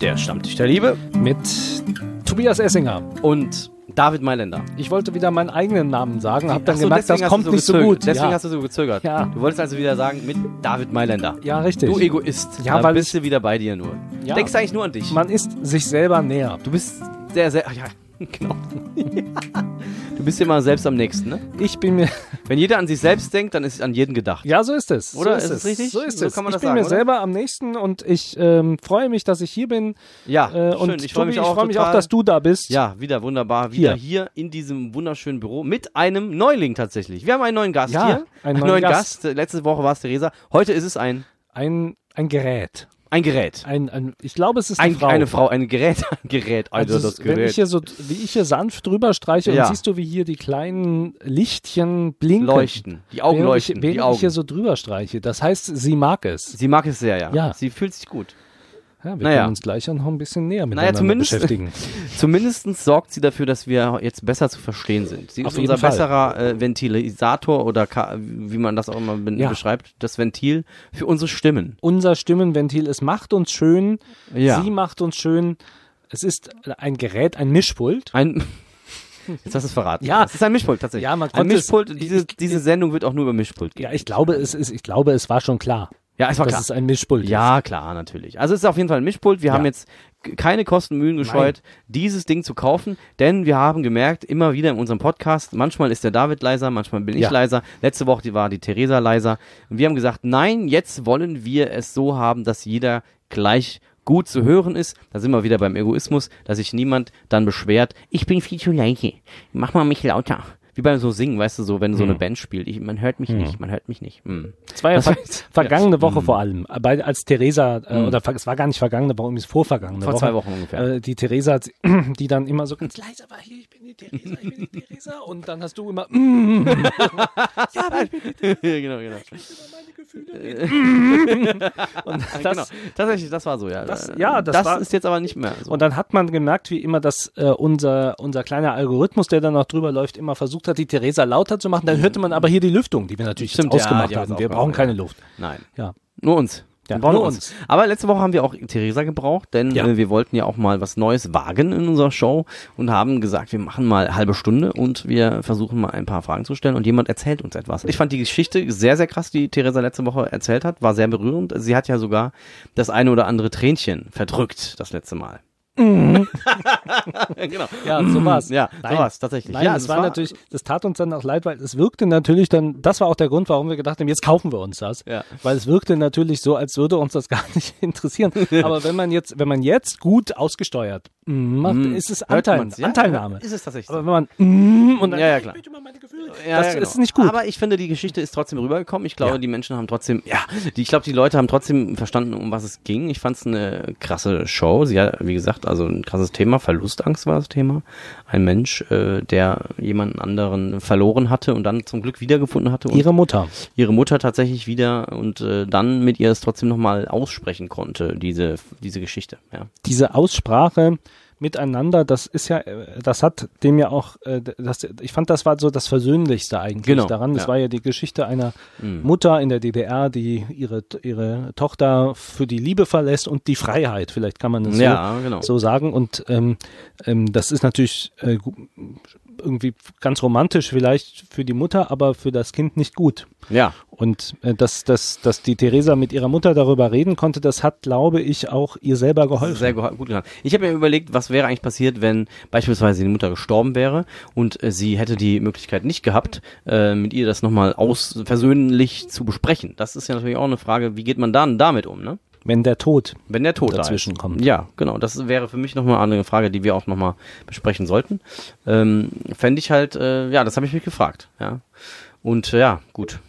Der Stammtisch der Liebe mit Tobias Essinger. und David Mailänder. Ich wollte wieder meinen eigenen Namen sagen, habe dann so, gemerkt, das kommt du nicht so gezögert. gut. Deswegen ja. hast du so gezögert. Ja. Du wolltest also wieder sagen mit David Mailänder. ja, richtig. Du Egoist. Ja, da weil bist du wieder bei dir nur. Ja. Denkst eigentlich nur an dich. Man ist sich selber näher. Du bist sehr, sehr. Ach ja, genau. du bist dir mal selbst am nächsten, ne? Ich bin mir, Wenn jeder an sich selbst denkt, dann ist an jeden gedacht. ja, so ist es. Oder? So Ist es richtig? So ist So es. kann man ich das bin sagen, mir oder? selber am nächsten und ich ähm, freue mich, dass ich hier bin. Ja, Äh, und schön. Ich freue mich auch. ich freue mich auch, dass du da bist. Ja, wieder wunderbar. Wieder Hier. hier. in diesem wunderschönen Büro mit einem Neuling tatsächlich. Wir haben einen neuen Gast Ja, hier. einen neuen Gast. Äh, Letzte Woche war es Theresa. Heute ist es ein, Ein, ein Gerät. Ein Gerät. Ein, ein, ich glaube, es ist Ein, eine Frau. Eine Frau, ein Gerät. Ein Gerät, also, Also das Wenn ich Gerät. hier so, wie ich hier sanft drüber streiche, Ja. und siehst du, wie hier die kleinen Lichtchen blinken. Leuchten. Die Augen während leuchten. Ich, während die Augen. ich hier so drüber streiche. Das heißt, sie mag es. Sie mag es sehr, ja. Ja. Sie fühlt sich gut. Ja, wir Naja. können uns gleich auch noch ein bisschen näher Naja, miteinander zumindest, beschäftigen. zumindest sorgt sie dafür, dass wir jetzt besser zu verstehen sind. Sie Auf ist unser Fall. besserer äh, Ventilisator oder ka wie man das auch immer Ja. beschreibt, das Ventil für unsere Stimmen. Unser Stimmenventil, es macht uns schön. Ja. Sie macht uns schön. Es ist ein Gerät, ein Mischpult. Ein Jetzt hast du es verraten. Ja. Es ist ein Mischpult tatsächlich. Ja, man ein konnte es- Mischpult. diese, ich- diese Sendung wird auch nur über Mischpult gehen. Ja, ich glaube, es ist, ich glaube, es war schon klar, Ja, es war dass klar. es ein Mischpult ist. Ja, klar, natürlich. Also es ist auf jeden Fall ein Mischpult. Wir Ja. haben jetzt keine Kosten Mühen gescheut, dieses Ding zu kaufen, denn wir haben gemerkt, immer wieder in unserem Podcast, manchmal ist der David leiser, manchmal bin ich Ja. leiser. Letzte Woche war die Theresa leiser. Und wir haben gesagt, nein, jetzt wollen wir es so haben, dass jeder gleich gut zu hören ist. Da sind wir wieder beim Egoismus, dass sich niemand dann beschwert, ich bin viel zu leise, mach mal mich lauter. Wie beim so Singen, weißt du, so, wenn so eine Band spielt, ich, man hört mich nicht, man hört mich nicht. Hm. Es war ja ver vergangene Woche vor allem, bei, als Theresa, äh, oder es war gar nicht vergangene Woche, es ist vorvergangene Vor Woche. zwei Wochen ungefähr. Äh, die Theresa, hat- die dann immer so ganz leise war, hier, ich bin die Theresa, ich bin die Theresa. Und dann hast du immer, mm, ja, aber ich bin die Theresa, genau, genau. ich über meine Gefühle. und, das, genau. Tatsächlich, das war so, ja. Das- ja, das war- ist jetzt aber nicht mehr so. und dann hat man gemerkt, wie immer, dass äh, unser, unser kleiner Algorithmus, der dann noch drüber läuft, immer versucht hat, die Theresa lauter zu machen. Dann hörte man aber hier die Lüftung, die wir natürlich Stimmt, jetzt ja, ausgemacht die haben wir brauchen ja. keine Luft. Nein, Ja. nur uns. Ja, Wir brauchen nur uns. Aber letzte Woche haben wir auch Theresa gebraucht, denn Ja. äh, wir wollten ja auch mal was Neues wagen in unserer Show und haben gesagt, wir machen mal halbe Stunde und wir versuchen mal ein paar Fragen zu stellen und jemand erzählt uns etwas. Ich fand die Geschichte sehr, sehr krass, die Theresa letzte Woche erzählt hat, war sehr berührend. Sie hat ja sogar das eine oder andere Tränchen verdrückt das letzte Mal. genau. Ja, so war's. Ja, Nein. so war's tatsächlich. Nein, ja, das war, natürlich, das tat uns dann auch leid, weil es wirkte natürlich dann, das war auch der Grund, warum wir gedacht haben, jetzt kaufen wir uns das. Ja. Weil es wirkte natürlich so, als würde uns das gar nicht interessieren. Aber wenn man jetzt, wenn man jetzt gut ausgesteuert mm, macht, ist es Anteil, ja? Anteilnahme. Ist es tatsächlich. Aber wenn man mm, und dann, Ja, ja, klar. ich mal meine Gefühle, Ja, das ja, genau. ist nicht gut. Aber ich finde, die Geschichte ist trotzdem rübergekommen. Ich glaube, Ja. die Menschen haben trotzdem, ja, die, ich glaube, die Leute haben trotzdem verstanden, um was es ging. Ich fand es eine krasse Show. Sie hat, wie gesagt, also ein krasses Thema. Verlustangst war das Thema. Ein Mensch, äh, der jemanden anderen verloren hatte und dann zum Glück wiedergefunden hatte und Ihre Mutter. ihre Mutter tatsächlich wieder und äh, dann mit ihr es trotzdem nochmal aussprechen konnte, diese, diese Geschichte. Ja. diese Aussprache miteinander, das ist ja, das hat dem ja auch, äh, das, ich fand, das war so das Versöhnlichste eigentlich Genau, daran. Das ja. war ja die Geschichte einer Mhm. Mutter in der DDR, die ihre, ihre Tochter für die Liebe verlässt und die Freiheit, vielleicht kann man es so, Ja, genau. so sagen. Und ähm, ähm, das ist natürlich äh, irgendwie ganz romantisch vielleicht für die Mutter, aber für das Kind nicht gut. Ja, Und äh, dass, dass, dass die Theresa mit ihrer Mutter darüber reden konnte, das hat, glaube ich, auch ihr selber geholfen. Sehr geho- gut getan. Ich habe mir überlegt, was wäre eigentlich passiert, wenn beispielsweise die Mutter gestorben wäre und äh, sie hätte die Möglichkeit nicht gehabt, äh, mit ihr das nochmal aus versöhnlich zu besprechen. Das ist ja natürlich auch eine Frage, wie geht man dann damit um, ne? Wenn der Tod Wenn der Tod Dazwischen da kommt. Ja, genau. Das wäre für mich nochmal eine Frage, die wir auch nochmal besprechen sollten. Ähm, Fände ich halt, äh, ja, das habe ich mich gefragt, ja. Und äh, ja, gut.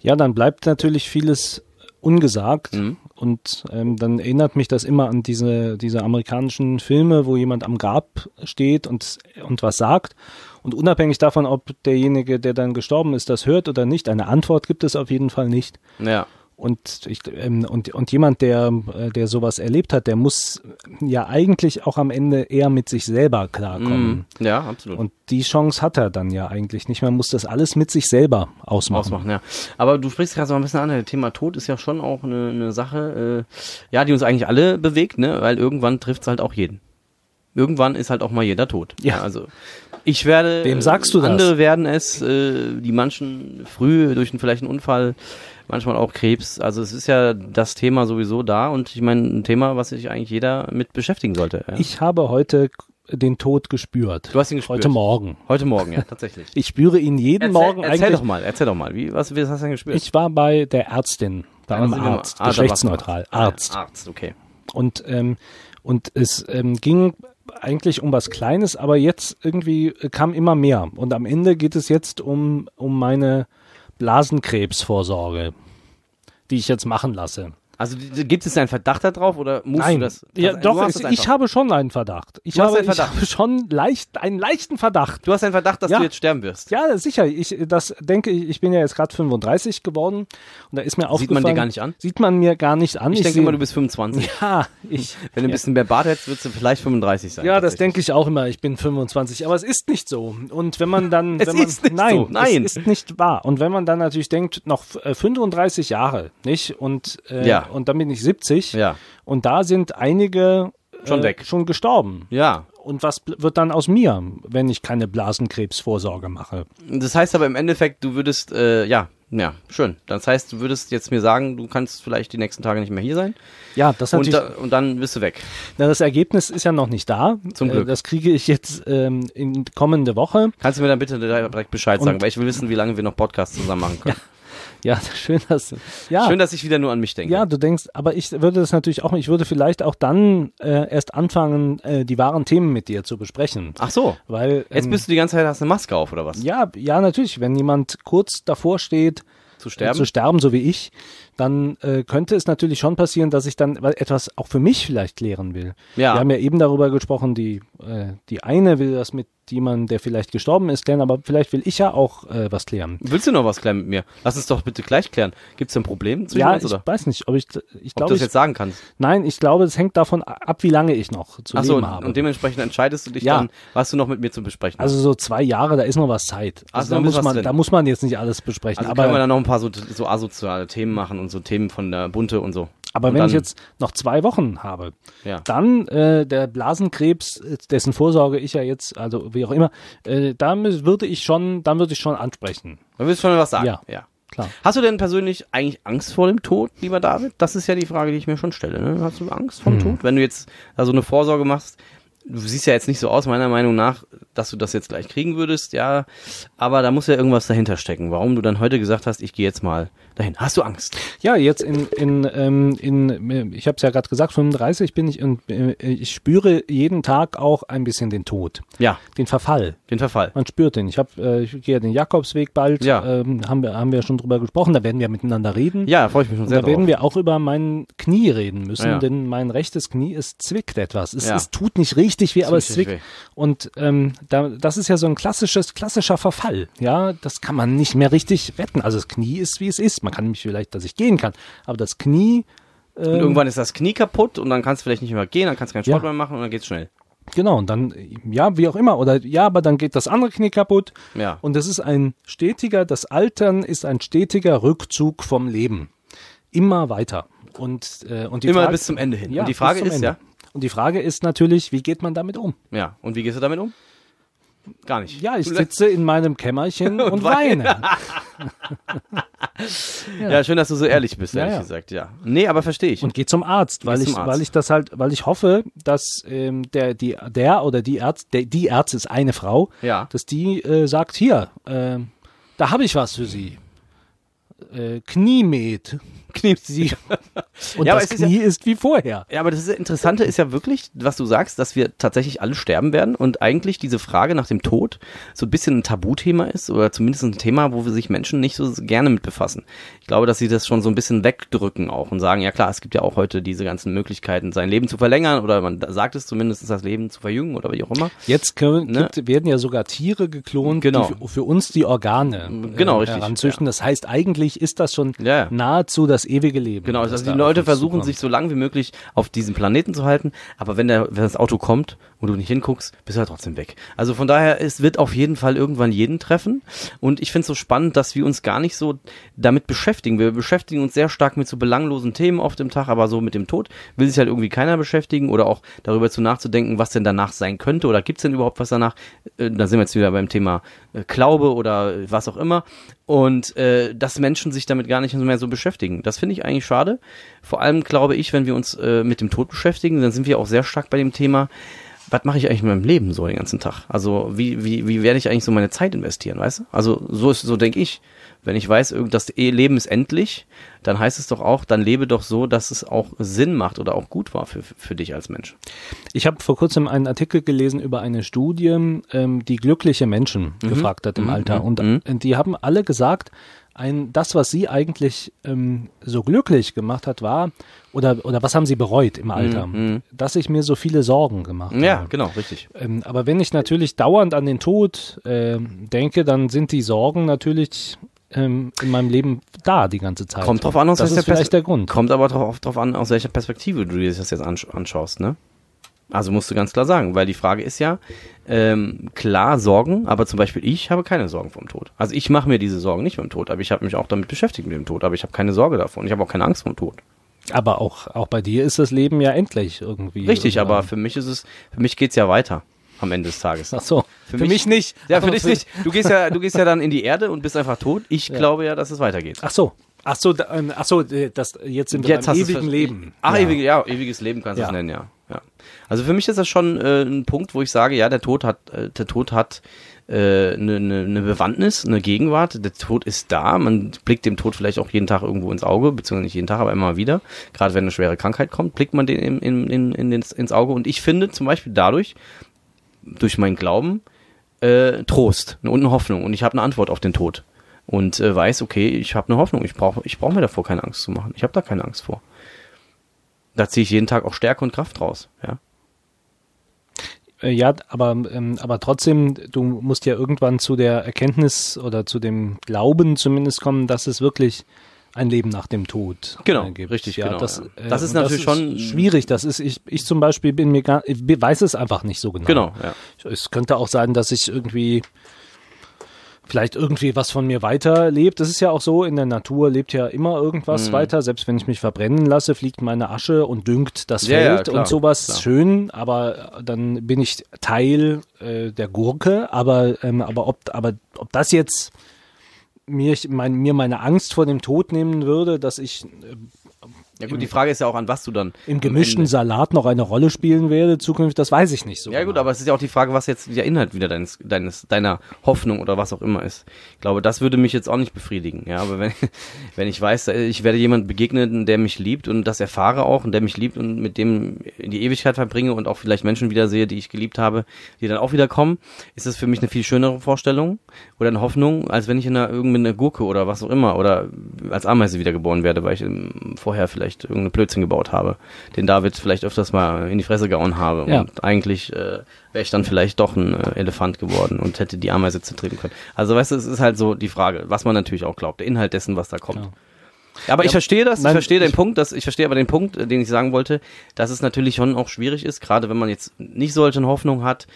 Ja, dann bleibt natürlich vieles ungesagt. Mhm. Und ähm, dann erinnert mich das immer an diese, diese amerikanischen Filme, wo jemand am Grab steht und, und was sagt. Und unabhängig davon, ob derjenige, der dann gestorben ist, das hört oder nicht, eine Antwort gibt es auf jeden Fall nicht. Ja. Und, ich, ähm, und, und jemand, der, äh, der sowas erlebt hat, der muss ja eigentlich auch am Ende eher mit sich selber klarkommen. Mhm. Ja, absolut. Und die Chance hat er dann ja eigentlich nicht. Man muss das alles mit sich selber ausmachen. ausmachen, ja. Aber du sprichst gerade so ein bisschen an, das Thema Tod ist ja schon auch eine, eine Sache, äh, ja, die uns eigentlich alle bewegt, ne? Weil irgendwann trifft es halt auch jeden. Irgendwann ist halt auch mal jeder tot. Ja. Also ich werde. Wem sagst du das? Andere werden es, äh, die manchen früh durch einen, vielleicht einen Unfall, manchmal auch Krebs. Also es ist ja das Thema sowieso da und ich meine ein Thema, was sich eigentlich jeder mit beschäftigen sollte. Ja. Ich habe heute den Tod gespürt. Du hast ihn gespürt? Heute Morgen. Heute Morgen, ja, tatsächlich. Ich spüre ihn jeden Erzähl, Morgen erzähl eigentlich. doch mal, erzähl doch mal. Wie, was, was hast du denn gespürt? Ich war bei der Ärztin, bei einem Arzt, Ah, geschlechtsneutral, Arzt. Arzt, okay. Und, ähm, und es ähm, ging eigentlich um was Kleines, aber jetzt irgendwie äh, kam immer mehr. Und am Ende geht es jetzt um, um meine Blasenkrebsvorsorge, die ich jetzt machen lasse. Also gibt es einen Verdacht darauf oder musst Nein, du das? ja, du doch, es, ich habe schon einen Verdacht. Ich, habe, einen Verdacht. ich habe schon leicht, einen leichten Verdacht. Du hast einen Verdacht, dass Ja. du jetzt sterben wirst. Ja, sicher. Ich das denke ich, ich bin ja jetzt gerade 35 geworden und da ist mir Sieht aufgefallen. man dir gar nicht an? Sieht man mir gar nicht an. Ich, denke sehe- immer, du bist 25. Ja, ich. Wenn du ein bisschen mehr Bart hättest, würdest du vielleicht 35 sein. Ja, das denke ich auch immer. Ich bin 25, aber es ist nicht so. Und wenn man dann, Es wenn man, ist nicht nein, so. Nein. es ist nicht wahr. Und wenn man dann natürlich denkt, noch äh, 35 Jahre, nicht? Und äh, Ja. Und dann bin ich 70. Ja. Und da sind einige Schon äh, weg. schon gestorben. Ja. Und was wird dann aus mir, wenn ich keine Blasenkrebsvorsorge mache? Das heißt aber im Endeffekt, du würdest, äh, ja, ja, schön. Das heißt, du würdest jetzt mir sagen, du kannst vielleicht die nächsten Tage nicht mehr hier sein Ja, das ist und, da, und dann bist du weg. Na, das Ergebnis ist ja noch nicht da. Zum Äh, Glück. Das kriege ich jetzt ähm, in kommende Woche. Kannst du mir dann bitte direkt Bescheid Und- sagen, weil ich will wissen, wie lange wir noch Podcasts zusammen machen können. Ja, schön, dass. Ja, Schön, dass ich wieder nur an mich denke. ja, du denkst, aber ich würde das natürlich auch, ich würde vielleicht auch dann äh, erst anfangen, äh, die wahren Themen mit dir zu besprechen. Ach so. Weil. Jetzt ähm, bist du die ganze Zeit, hast eine Maske auf, oder was? ja, ja, natürlich. Wenn jemand kurz davor steht, Zu äh, sterben? zu sterben, so wie ich, dann äh, könnte es natürlich schon passieren, dass ich dann etwas auch für mich vielleicht klären will. Ja. Wir haben ja eben darüber gesprochen, die, äh, die eine will das mit jemandem, der vielleicht gestorben ist, klären, aber vielleicht will ich ja auch äh, was klären. Willst du noch was klären mit mir? Lass es doch bitte gleich klären. Gibt es ein Problem zwischen Ja, uns, ich oder? weiß nicht, ob ich, ich Ob du glaube, das ich, jetzt sagen kannst. nein, ich glaube, es hängt davon ab, wie lange ich noch zu Ach so, leben und, habe. und dementsprechend entscheidest du dich Ja. dann, was du noch mit mir zu besprechen hast. also so zwei Jahre, da ist noch was Zeit. Also noch da, muss man, drin. da muss man jetzt nicht alles besprechen. Also können wir aber dann noch ein paar so, so asoziale Themen machen und so Themen von der Bunte und so. aber und wenn dann, ich jetzt noch zwei Wochen habe, Ja. dann äh, der Blasenkrebs, äh, dessen Vorsorge ich ja jetzt, also wie auch immer, äh, da mü- würde ich schon, dann würde ich schon ansprechen. Da willst du schon was sagen. Ja. ja. Klar. Hast du denn persönlich eigentlich Angst vor dem Tod, lieber David? Das ist ja die Frage, die ich mir schon stelle. Ne? Hast du Angst vor dem Hm. Tod? Wenn du jetzt da so eine Vorsorge machst, du siehst ja jetzt nicht so aus, meiner Meinung nach, dass du das jetzt gleich kriegen würdest, ja. Aber da muss ja irgendwas dahinter stecken. Warum du dann heute gesagt hast, ich gehe jetzt mal dahin. Hast du Angst? Ja, jetzt in, in, ähm, in ich habe es ja gerade gesagt, 35 bin ich und äh, ich spüre jeden Tag auch ein bisschen den Tod, Ja, den Verfall. den Verfall. Man spürt den. Ich habe, äh, ich gehe den Jakobsweg bald. Ja. Ähm, haben wir, haben wir schon drüber gesprochen. Da werden wir miteinander reden. Ja, freue ich mich schon sehr da werden drauf. wir auch über mein Knie reden müssen, Ja. denn mein rechtes Knie, es zwickt etwas. Es, Ja. es tut nicht richtig weh, aber es richtig zwickt. weh. Und ähm, da, das ist ja so ein klassisches, klassischer Verfall. Ja, das kann man nicht mehr richtig retten. Also das Knie ist, wie es ist. Man kann mich vielleicht, dass ich gehen kann, aber das Knie, Und irgendwann ist das Knie kaputt und dann kannst du vielleicht nicht mehr gehen, dann kannst du keinen Sport Ja. mehr machen und dann geht's schnell. genau, und dann, ja, wie auch immer, oder ja, aber dann geht das andere Knie kaputt. Ja. Und das ist ein stetiger, das Altern ist ein stetiger Rückzug vom Leben. Immer weiter. Und, äh, und die Immer Frage, bis zum Ende hin. Ja, und die Frage ist, Ende. ja, Und die Frage ist natürlich, wie geht man damit um? ja, und wie gehst du damit um? Gar nicht. Ja, ich sitze in meinem Kämmerchen und, weine. Ja, schön, dass du so ehrlich bist, Ja, ehrlich ja. gesagt, ja. Nee, aber verstehe ich. Und gehe zum Arzt, weil ich, Arzt. weil ich das halt, weil ich hoffe, dass ähm, der, die, der oder die Arzt, der, die Ärztin ist eine Frau, Ja. dass die äh, sagt, hier, äh, da habe ich was für Sie. Äh, Kniemet. Sie. Und Ja, aber das es ist ja- Knie ist, wie vorher. Ja, aber das Interessante ist ja wirklich, was du sagst, dass wir tatsächlich alle sterben werden und eigentlich diese Frage nach dem Tod so ein bisschen ein Tabuthema ist oder zumindest ein Thema, wo wir sich Menschen nicht so gerne mit befassen. Ich glaube, dass sie das schon so ein bisschen wegdrücken auch und sagen, ja klar, es gibt ja auch heute diese ganzen Möglichkeiten, sein Leben zu verlängern oder man sagt es zumindest, das Leben zu verjüngen oder wie auch immer. Jetzt können, Ne? gibt, werden ja sogar Tiere geklont, Genau. die für, für uns die Organe Genau, äh, richtig, heranzüchten. Das heißt, eigentlich ist das schon Ja, ja. nahezu das ewige Leben. Genau, das also die Leute versuchen sich so lange wie möglich auf diesem Planeten zu halten, aber wenn, der, wenn das Auto kommt und du nicht hinguckst, bist du halt trotzdem weg. Also von daher, es wird auf jeden Fall irgendwann jeden treffen und ich finde es so spannend, dass wir uns gar nicht so damit beschäftigen. Wir beschäftigen uns sehr stark mit so belanglosen Themen oft im Tag, aber so mit dem Tod will sich halt irgendwie keiner beschäftigen oder auch darüber zu nachzudenken, was denn danach sein könnte oder gibt es denn überhaupt was danach. Äh, da sind wir jetzt wieder beim Thema äh, Glaube oder äh, was auch immer und äh, dass Menschen sich damit gar nicht mehr so beschäftigen. Das finde ich eigentlich schade. Vor allem glaube ich, wenn wir uns äh, mit dem Tod beschäftigen, dann sind wir auch sehr stark bei dem Thema, was mache ich eigentlich mit meinem Leben so den ganzen Tag? Also wie, wie, wie werde ich eigentlich so meine Zeit investieren, weißt du? Also so ist so denke ich. Wenn ich weiß, irgend- das E- Leben ist endlich, dann heißt es doch auch, dann lebe doch so, dass es auch Sinn macht oder auch gut war für, für dich als Mensch. Ich habe vor kurzem einen Artikel gelesen über eine Studie, ähm, die glückliche Menschen gefragt hat im Alter. Und mhm. die haben alle gesagt, ein, das, was sie eigentlich ähm, so glücklich gemacht hat, war, oder, oder was haben sie bereut im Alter? Dass ich mir so viele Sorgen gemacht Ja, habe. genau, richtig. Ähm, aber wenn ich natürlich dauernd an den Tod ähm, denke, dann sind die Sorgen natürlich ähm, in meinem Leben da die ganze Zeit. Kommt drauf an, aus das welcher ist vielleicht Pers- der Grund. Kommt aber drauf, drauf an, aus welcher Perspektive du dir das jetzt ansch anschaust, ne? Also musst du ganz klar sagen, weil die Frage ist ja, ähm, klar Sorgen, aber zum Beispiel ich habe keine Sorgen vom Tod. Also ich mache mir diese Sorgen nicht vom Tod, aber ich habe mich auch damit beschäftigt mit dem Tod, aber ich habe keine Sorge davon. Ich habe auch keine Angst vom Tod. Aber auch, auch bei dir ist das Leben ja endlich irgendwie. Richtig, irgendwann. aber für mich ist es, für mich geht's ja weiter am Ende des Tages. Ach so, Für für, mich- mich, nicht. Ja, für dich nicht. Du gehst ja, du gehst ja dann in die Erde und bist einfach tot. Ich glaube ja, dass es weitergeht. Ach so, ach so, ähm, ach so, äh, das jetzt sind wir Jetzt ewigen Leben. Ach, ja. ewige, ja, ewiges Leben kannst du es Ja. nennen, ja. Also für mich ist das schon äh, ein Punkt, wo ich sage, ja, der Tod hat, äh, der Tod hat eine äh, ne, ne ne Bewandtnis, eine Gegenwart. Der Tod ist da. Man blickt dem Tod vielleicht auch jeden Tag irgendwo ins Auge, beziehungsweise nicht jeden Tag, aber immer wieder. Gerade wenn eine schwere Krankheit kommt, blickt man den in, in, in, in ins, ins Auge. Und ich finde zum Beispiel dadurch, durch meinen Glauben, äh, Trost und eine Hoffnung. Und ich habe eine Antwort auf den Tod. Und äh, weiß, okay, ich habe eine Hoffnung. Ich brauche ich brauch mir davor keine Angst zu machen. Ich habe da keine Angst vor. Da ziehe ich jeden Tag auch Stärke und Kraft raus. Ja. Äh, Ja, aber, ähm, aber trotzdem, du musst ja irgendwann zu der Erkenntnis oder zu dem Glauben zumindest kommen, dass es wirklich ein Leben nach dem Tod Genau, äh, gibt. richtig, ja, genau, Das, ja. äh, Das ist natürlich schon- schwierig. Das ist ich, ich zum Beispiel bin mir gar, ich weiß es einfach nicht so genau. Genau, ja. Es könnte auch sein, dass ich irgendwie vielleicht irgendwie was von mir weiterlebt. Das ist ja auch so, in der Natur lebt ja immer irgendwas Mhm. weiter. Selbst wenn ich mich verbrennen lasse, fliegt meine Asche und düngt das Ja, ja, Feld klar, und sowas klar. schön, aber dann bin ich Teil äh, der Gurke. Aber, ähm, aber, ob, aber ob das jetzt mir, mein, mir meine Angst vor dem Tod nehmen würde, dass ich äh, Ja gut, die Frage ist ja auch, an was du dann im gemischten Salat noch eine Rolle spielen werde zukünftig, das weiß ich nicht so. Ja gut, genau. aber es ist ja auch die Frage, was jetzt der Inhalt wieder deines, deines, deiner Hoffnung oder was auch immer ist. Ich glaube, das würde mich jetzt auch nicht befriedigen. Ja, aber wenn, wenn ich weiß, äh, ich werde jemand begegnen, der mich liebt und das erfahre auch und der mich liebt und mit dem in die Ewigkeit verbringe und auch vielleicht Menschen wiedersehe, die ich geliebt habe, die dann auch wieder kommen, ist das für mich eine viel schönere Vorstellung oder eine Hoffnung, als wenn ich in einer irgendeine Gurke oder was auch immer oder als Ameise wiedergeboren werde, weil ich ähm, vorher vielleicht irgendeine Blödsinn gebaut habe, den David vielleicht öfters mal in die Fresse gehauen habe Ja. und eigentlich äh, wäre ich dann vielleicht doch ein äh, Elefant geworden und hätte die Ameise zertreten können. Also weißt du, es ist halt so die Frage, was man natürlich auch glaubt, der Inhalt dessen, was da kommt. Genau. Ja, aber ich verstehe das, ich Nein, verstehe den ich- Punkt, dass ich verstehe aber den Punkt, äh, den ich sagen wollte, dass es natürlich schon auch schwierig ist, gerade wenn man jetzt nicht solche Hoffnung hat,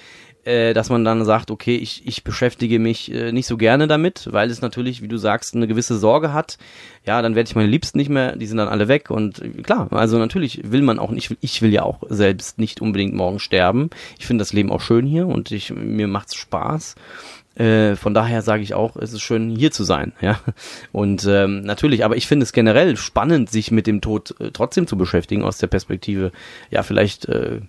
äh, dass man dann sagt, okay, ich, ich beschäftige mich äh, nicht so gerne damit, weil es natürlich, wie du sagst, eine gewisse Sorge hat. Ja, dann werde ich meine Liebsten nicht mehr, die sind dann alle weg und äh, klar, also natürlich will man auch nicht, ich will ja auch selbst nicht unbedingt morgen sterben. Ich finde das Leben auch schön hier und ich, mir macht's Spaß. Äh, von daher sage ich auch, es ist schön hier zu sein, ja. Und ähm, natürlich, aber ich finde es generell spannend, sich mit dem Tod äh, trotzdem zu beschäftigen aus der Perspektive. Ja, vielleicht äh,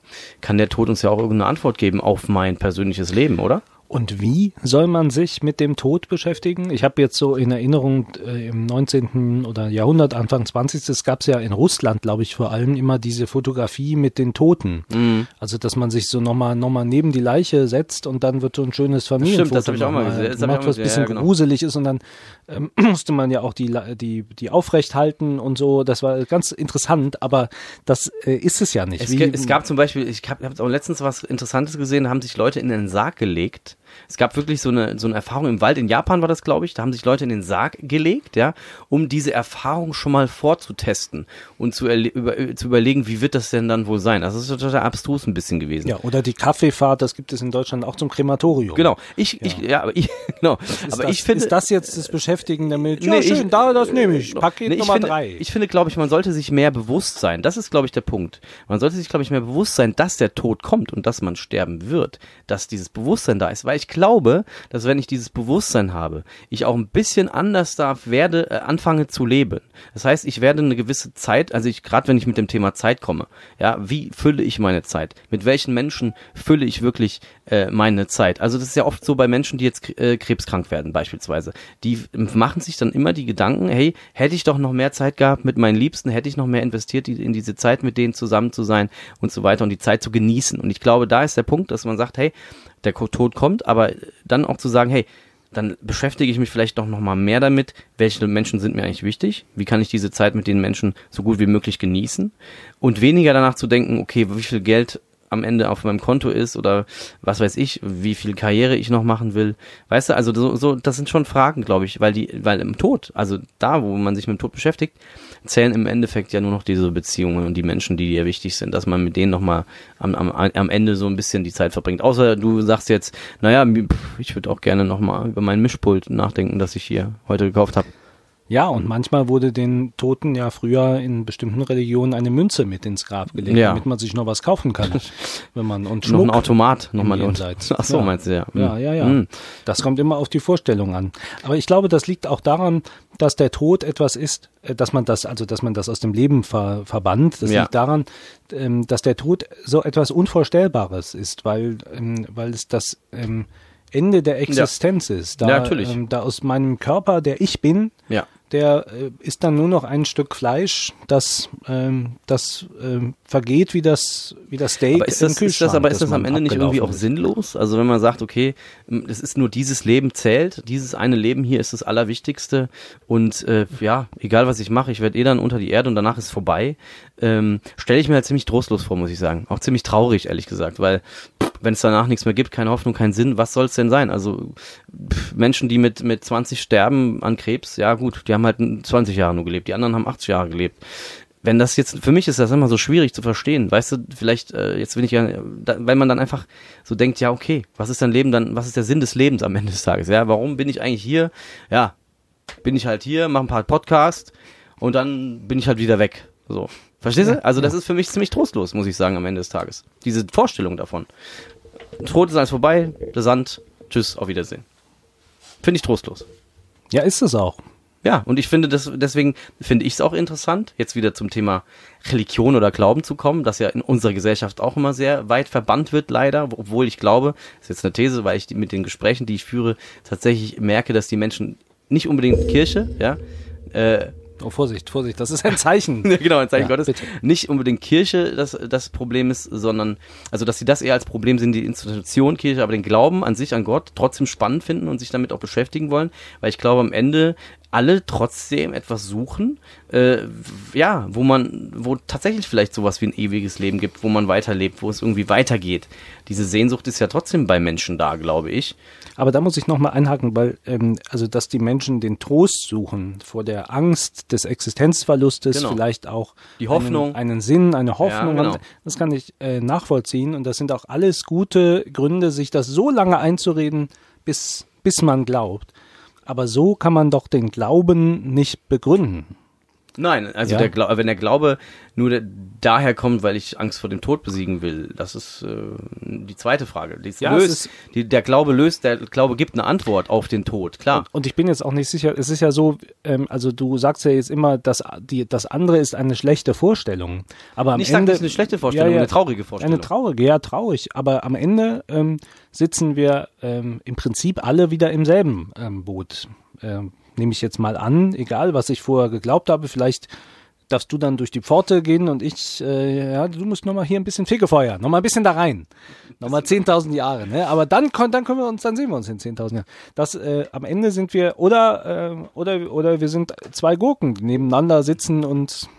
kann der Tod uns ja auch irgendeine Antwort geben auf mein persönliches Leben, oder? Und wie soll man sich mit dem Tod beschäftigen? Ich habe jetzt so in Erinnerung, äh, im 19. oder Jahrhundert, Anfang 20. gab es ja in Russland, glaube ich, vor allem immer diese Fotografie mit den Toten. Mhm. Also, dass man sich so nochmal noch mal neben die Leiche setzt und dann wird so ein schönes Familienfoto das hab ich auch mal gesehen. Das gemacht, was ein bisschen ja, genau. gruselig ist und dann ähm, musste man ja auch die, die, die aufrecht halten und so. Das war ganz interessant, aber das äh, ist es ja nicht. Es, Wie- es gab zum Beispiel, ich habe hab auch letztens was Interessantes gesehen, da haben sich Leute in einen Sarg gelegt Es gab wirklich so eine, so eine Erfahrung im Wald, in Japan war das, glaube ich, da haben sich Leute in den Sarg gelegt, ja, um diese Erfahrung schon mal vorzutesten und zu, über, zu überlegen, wie wird das denn dann wohl sein. Also das ist total abstrus ein bisschen gewesen. Ja, oder die Kaffeefahrt, das gibt es in Deutschland auch zum Krematorium. Genau. Ich, ja. ich, ja, aber ich, genau. Aber das, ich finde. Ist das jetzt das Beschäftigen damit? Ja, nee, schön, ich, da, das nehme ich. Paket nee, Nummer ich finde, drei. Ich finde, glaube ich, man sollte sich mehr bewusst sein. Das ist, glaube ich, der Punkt. Man sollte sich, glaube ich, mehr bewusst sein, dass der Tod kommt und dass man sterben wird. Dass dieses Bewusstsein da ist. Weil ich glaube, dass wenn ich dieses Bewusstsein habe, ich auch ein bisschen anders da werde, äh, anfange zu leben. Das heißt, ich werde eine gewisse Zeit, also ich, gerade wenn ich mit dem Thema Zeit komme, ja, wie fülle ich meine Zeit? Mit welchen Menschen fülle ich wirklich äh, meine Zeit? Also das ist ja oft so bei Menschen, die jetzt äh, krebskrank werden beispielsweise. Die machen sich dann immer die Gedanken, hey, hätte ich doch noch mehr Zeit gehabt mit meinen Liebsten, hätte ich noch mehr investiert in diese Zeit mit denen zusammen zu sein und so weiter und die Zeit zu genießen. Und ich glaube, da ist der Punkt, dass man sagt, hey, der Tod kommt, aber dann auch zu sagen, hey, dann beschäftige ich mich vielleicht doch noch mal mehr damit, welche Menschen sind mir eigentlich wichtig, wie kann ich diese Zeit mit den Menschen so gut wie möglich genießen? Und weniger danach zu denken, okay, wie viel Geld am Ende auf meinem Konto ist oder was weiß ich, wie viel Karriere ich noch machen will. Weißt du, also so, so das sind schon Fragen, glaube ich, weil die, weil im Tod, also da, wo man sich mit dem Tod beschäftigt, zählen im Endeffekt ja nur noch diese Beziehungen und die Menschen, die dir wichtig sind, dass man mit denen nochmal am, am, am Ende so ein bisschen die Zeit verbringt. Außer du sagst jetzt, naja, ich würde auch gerne nochmal über mein Mischpult nachdenken, das ich hier heute gekauft habe. Ja, und manchmal wurde den Toten ja früher in bestimmten Religionen eine Münze mit ins Grab gelegt, ja. damit man sich noch was kaufen kann. wenn man und Schmuck noch ein Automat nochmal jenseits. Ach so, ja. meinst du ja. Ja, ja, ja. Hm. Das kommt immer auf die Vorstellung an. Aber ich glaube, das liegt auch daran, dass der Tod etwas ist, äh, dass man das, also dass man das aus dem Leben ver, verbannt. Das Ja. liegt daran, ähm, dass der Tod so etwas Unvorstellbares ist, weil, ähm, weil es das ähm, Ende der Existenz ist. Da, Ja, natürlich. Ähm, da aus meinem Körper, der ich bin, Ja. Der äh, ist dann nur noch ein Stück Fleisch, das, ähm, das ähm, vergeht wie das, wie das Steak Aber ist im das, ist Kühlschrank. das, aber ist das man am Ende nicht irgendwie auch sinnlos? Also wenn man sagt, okay, es ist nur dieses Leben zählt, dieses eine Leben hier ist das Allerwichtigste und äh, ja, egal was ich mache, ich werde eh dann unter die Erde und danach ist vorbei, ähm, stelle ich mir halt ziemlich trostlos vor, muss ich sagen. Auch ziemlich traurig, ehrlich gesagt, weil wenn es danach nichts mehr gibt, keine Hoffnung, keinen Sinn, was soll es denn sein? Also pff, Menschen, die mit, mit 20 sterben an Krebs, ja gut, die haben halt 20 Jahre nur gelebt, die anderen haben 80 Jahre gelebt wenn das jetzt, für mich ist das immer so schwierig zu verstehen, weißt du, vielleicht, äh, jetzt bin ich ja, da, weil man dann einfach so denkt, ja, okay, was ist dein Leben dann, was ist der Sinn des Lebens am Ende des Tages, ja, warum bin ich eigentlich hier, ja, bin ich halt hier, mache ein paar Podcasts und dann bin ich halt wieder weg, so. Verstehst du? Also das ist für mich ziemlich trostlos, muss ich sagen, am Ende des Tages. Diese Vorstellung davon. Tod ist alles vorbei, der Sand, tschüss, auf Wiedersehen. Finde ich trostlos. Ja, ist es auch. Ja, und ich finde das, deswegen finde ich es auch interessant, jetzt wieder zum Thema Religion oder Glauben zu kommen, das ja in unserer Gesellschaft auch immer sehr weit verbannt wird, leider, obwohl ich glaube, das ist jetzt eine These, weil ich mit den Gesprächen, die ich führe, tatsächlich merke, dass die Menschen nicht unbedingt Kirche, ja, äh, Oh, Vorsicht, Vorsicht, das ist ein Zeichen. genau, ein Zeichen Ja, Gottes. bitte. Nicht unbedingt Kirche das, das Problem ist, sondern, also dass sie das eher als Problem sehen, die Institution Kirche, aber den Glauben an sich, an Gott, trotzdem spannend finden und sich damit auch beschäftigen wollen, weil ich glaube, am Ende alle trotzdem etwas suchen, äh, ja, wo man, wo tatsächlich vielleicht sowas wie ein ewiges Leben gibt, wo man weiterlebt, wo es irgendwie weitergeht. Diese Sehnsucht ist ja trotzdem bei Menschen da, glaube ich. Aber da muss ich nochmal einhaken, weil, ähm, also, dass die Menschen den Trost suchen vor der Angst des Existenzverlustes, Genau. vielleicht auch Die Hoffnung. Einen, einen Sinn, eine Hoffnung, Ja, genau. das kann ich äh, nachvollziehen und das sind auch alles gute Gründe, sich das so lange einzureden, bis, bis man glaubt. Aber so kann man doch den Glauben nicht begründen. Nein, also Ja. der wenn der Glaube nur daher kommt, weil ich Angst vor dem Tod besiegen will, das ist äh, die zweite Frage. Die Ja, löst, die, der Glaube löst, der Glaube gibt eine Antwort auf den Tod, klar. Und ich bin jetzt auch nicht sicher, es ist ja so, ähm, also du sagst ja jetzt immer, dass die, das andere ist eine schlechte Vorstellung. Aber am ich sage Ende. nicht eine schlechte Vorstellung, Ja, eine traurige Vorstellung. Eine traurige, ja, traurig. Aber am Ende ähm, sitzen wir ähm, im Prinzip alle wieder im selben ähm, Boot. Nehme ich jetzt mal an, egal was ich vorher geglaubt habe, vielleicht darfst du dann durch die Pforte gehen und ich, äh, ja, du musst nochmal hier ein bisschen Fegefeuer, nochmal ein bisschen da rein. Nochmal 10.000 Jahre, ne? Aber dann, dann können wir uns, dann sehen wir uns in 10.000 Jahren. Das, äh, am Ende sind wir, oder, äh, oder, oder wir sind zwei Gurken, die nebeneinander sitzen und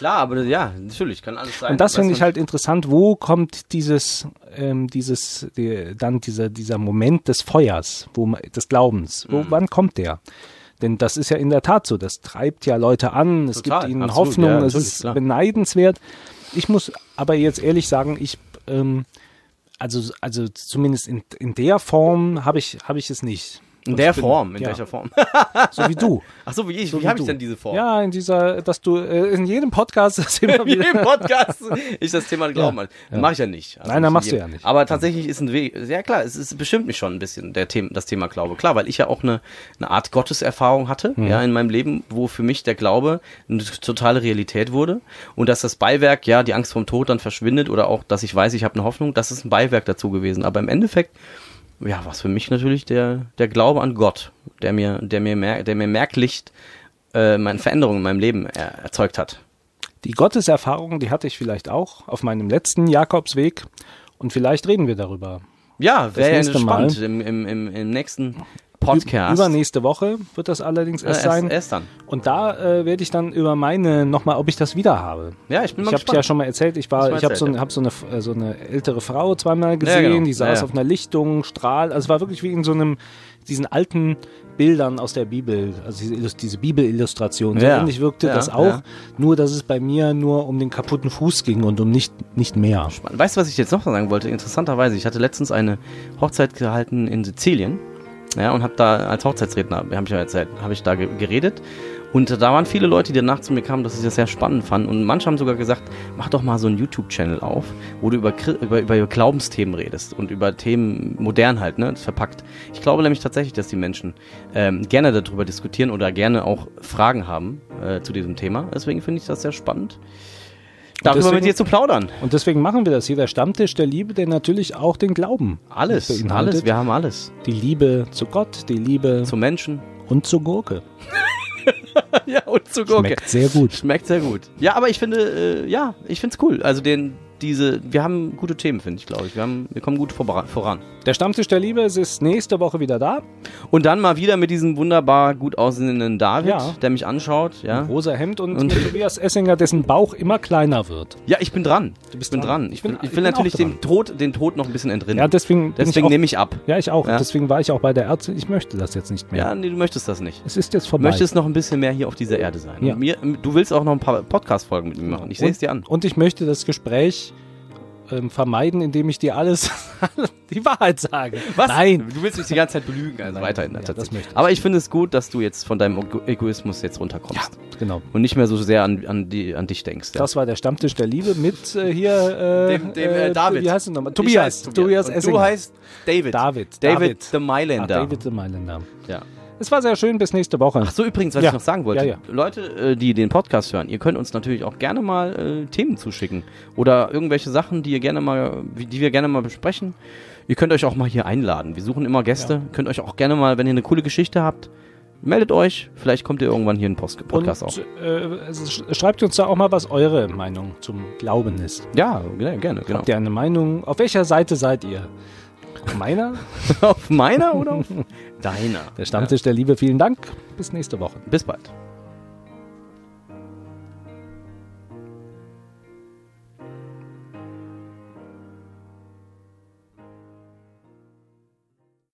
Klar, aber ja, natürlich, kann alles sein. Und das finde ich halt interessant. Wo kommt dieses, ähm, dieses, die, dann dieser, dieser Moment des Feuers, wo man, des Glaubens? Wo, Mhm. wann kommt der? Denn das ist ja in der Tat so. Das treibt ja Leute an. Es Total, gibt ihnen absolut, Hoffnung. ja, es ist klar. beneidenswert. Ich muss aber jetzt ehrlich sagen, ich, ähm, also, also zumindest in, in der Form habe ich, habe ich es nicht. In der Form, in ja, welcher Form? So wie du. Ach so, wie ich, So wie wie habe ich denn diese Form? Ja, in dieser, dass du äh, in jedem Podcast das immer In jedem. Podcast ich das Thema Glauben Ja, ja. Mach ich ja nicht. Also Nein, da machst du ja nicht. Aber tatsächlich ist ein Weg, ja klar, es, es bestimmt mich schon ein bisschen der Thema, das Thema Glaube. Klar, weil ich ja auch eine, eine Art Gotteserfahrung hatte, Mhm. ja, in meinem Leben, wo für mich der Glaube eine totale Realität wurde. Und dass das Beiwerk, ja, die Angst vom Tod dann verschwindet oder auch, dass ich weiß, ich habe eine Hoffnung, das ist ein Beiwerk dazu gewesen. Aber im Endeffekt, ja, was für mich natürlich der, der Glaube an Gott, der mir, der mir, mer der mir merklich äh, meine Veränderungen in meinem Leben er erzeugt hat. Die Gotteserfahrung, die hatte ich vielleicht auch auf meinem letzten Jakobsweg. Und vielleicht reden wir darüber. Ja, wäre ja spannend im, im, im, im nächsten Podcast. Übernächste Woche wird das allerdings äh, erst erst, sein. erst dann. Und da äh, werde ich dann über meine nochmal, ob ich das wieder habe. Ja, ich bin Ich mal habe gespannt. ja schon mal erzählt, ich war, ich habe so, hab so, eine, äh, so eine ältere Frau zweimal gesehen, genau. die saß Ja, ja. auf einer Lichtung, Strahl, also es war wirklich wie in so einem, diesen alten Bildern aus der Bibel, also diese, diese Bibelillustration. So Ja. ähnlich wirkte Ja, das auch, ja. nur dass es bei mir nur um den kaputten Fuß ging und um nicht, nicht mehr. Weißt du, was ich jetzt noch sagen wollte? Interessanterweise, ich hatte letztens eine Hochzeit gehalten in Sizilien. Ja, und habe da als Hochzeitsredner, habe ich erzählt, habe ich da ge- geredet. Und da waren viele Leute, die danach zu mir kamen, dass sie das sehr spannend fanden. Und manche haben sogar gesagt, mach doch mal so einen YouTube-Channel auf, wo du über, über, über Glaubensthemen redest und über Themen modern halt, ne, verpackt. Ich glaube nämlich tatsächlich, dass die Menschen ähm, gerne darüber diskutieren oder gerne auch Fragen haben äh, zu diesem Thema. Deswegen finde ich das sehr spannend, darüber deswegen- mit dir zu plaudern. Und deswegen machen wir das hier, der Stammtisch der Liebe, der natürlich auch den Glauben Alles, alles, wir haben alles. Die Liebe zu Gott, die Liebe Zum Menschen. und zur Gurke. Ja, und zu Gurke. Schmeckt sehr gut. Schmeckt sehr gut. Ja, aber ich finde, äh, ja, ich finde es cool. Also den, diese, wir haben gute Themen, finde ich, glaube ich. Wir, haben, wir kommen gut voran. Der Stammtisch der Liebe ist nächste Woche wieder da. Und dann mal wieder mit diesem wunderbar gut aussehenden David, Ja. der mich anschaut. Ja, Rosa Hemd und, Und- Tobias Essinger, dessen Bauch immer kleiner wird. ja ich bin dran. Du bist ich bin dran. dran. Ich, Ich bin- will, ich ich will natürlich den Tod, den Tod noch ein bisschen entrinnen. Ja, deswegen, Deswegen ich nehme ich ab. Ja, ich auch. Ja. Deswegen war ich auch bei der Ärztin. Ich möchte das jetzt nicht mehr. Ja, nee, du möchtest das nicht. Es ist jetzt Du vorbei. möchtest noch ein bisschen mehr hier auf dieser Erde sein. Ja. Mir, du willst auch noch ein paar Podcast-Folgen mit mir machen. Ich sehe es dir an. Und ich möchte das Gespräch ähm, vermeiden, indem ich dir alles die Wahrheit sage. Nein. Du willst mich die ganze Zeit belügen, also Nein, weiterhin. ja, das möchte ich. Aber ich finde es gut, dass du jetzt von deinem Ego- Egoismus jetzt runterkommst. Genau. Und nicht mehr so sehr an, an, die, an dich denkst. Ja. Das war der Stammtisch der Liebe mit äh, hier äh, Dem- dem, äh, David. Wie heißt du nochmal? Tobias. Tobias, Essinger. Du heißt David. David. David, David. the Ach, Mailänder. David the Mailänder. Ja. Es war sehr schön. Bis nächste Woche. Ach so, übrigens, was Ja. ich noch sagen wollte. Ja, Leute, äh, die den Podcast hören, ihr könnt uns natürlich auch gerne mal äh, Themen zuschicken. Oder irgendwelche Sachen, die ihr gerne mal, die wir gerne mal besprechen. Ihr könnt euch auch mal hier einladen. Wir suchen immer Gäste. Könnt euch auch gerne mal, wenn ihr eine coole Geschichte habt, meldet euch. Vielleicht kommt ihr irgendwann hier in den Post Podcast auch. Und äh, es sch- schreibt uns da auch mal, was eure Meinung zum Glauben ist. Ja, gerne, gerne, genau. Habt ihr eine Meinung? Auf welcher Seite seid ihr? Auf meiner? auf meiner oder auf deiner? Der Stammtisch der Liebe. Vielen Dank. Bis nächste Woche. Ja. Bis bald.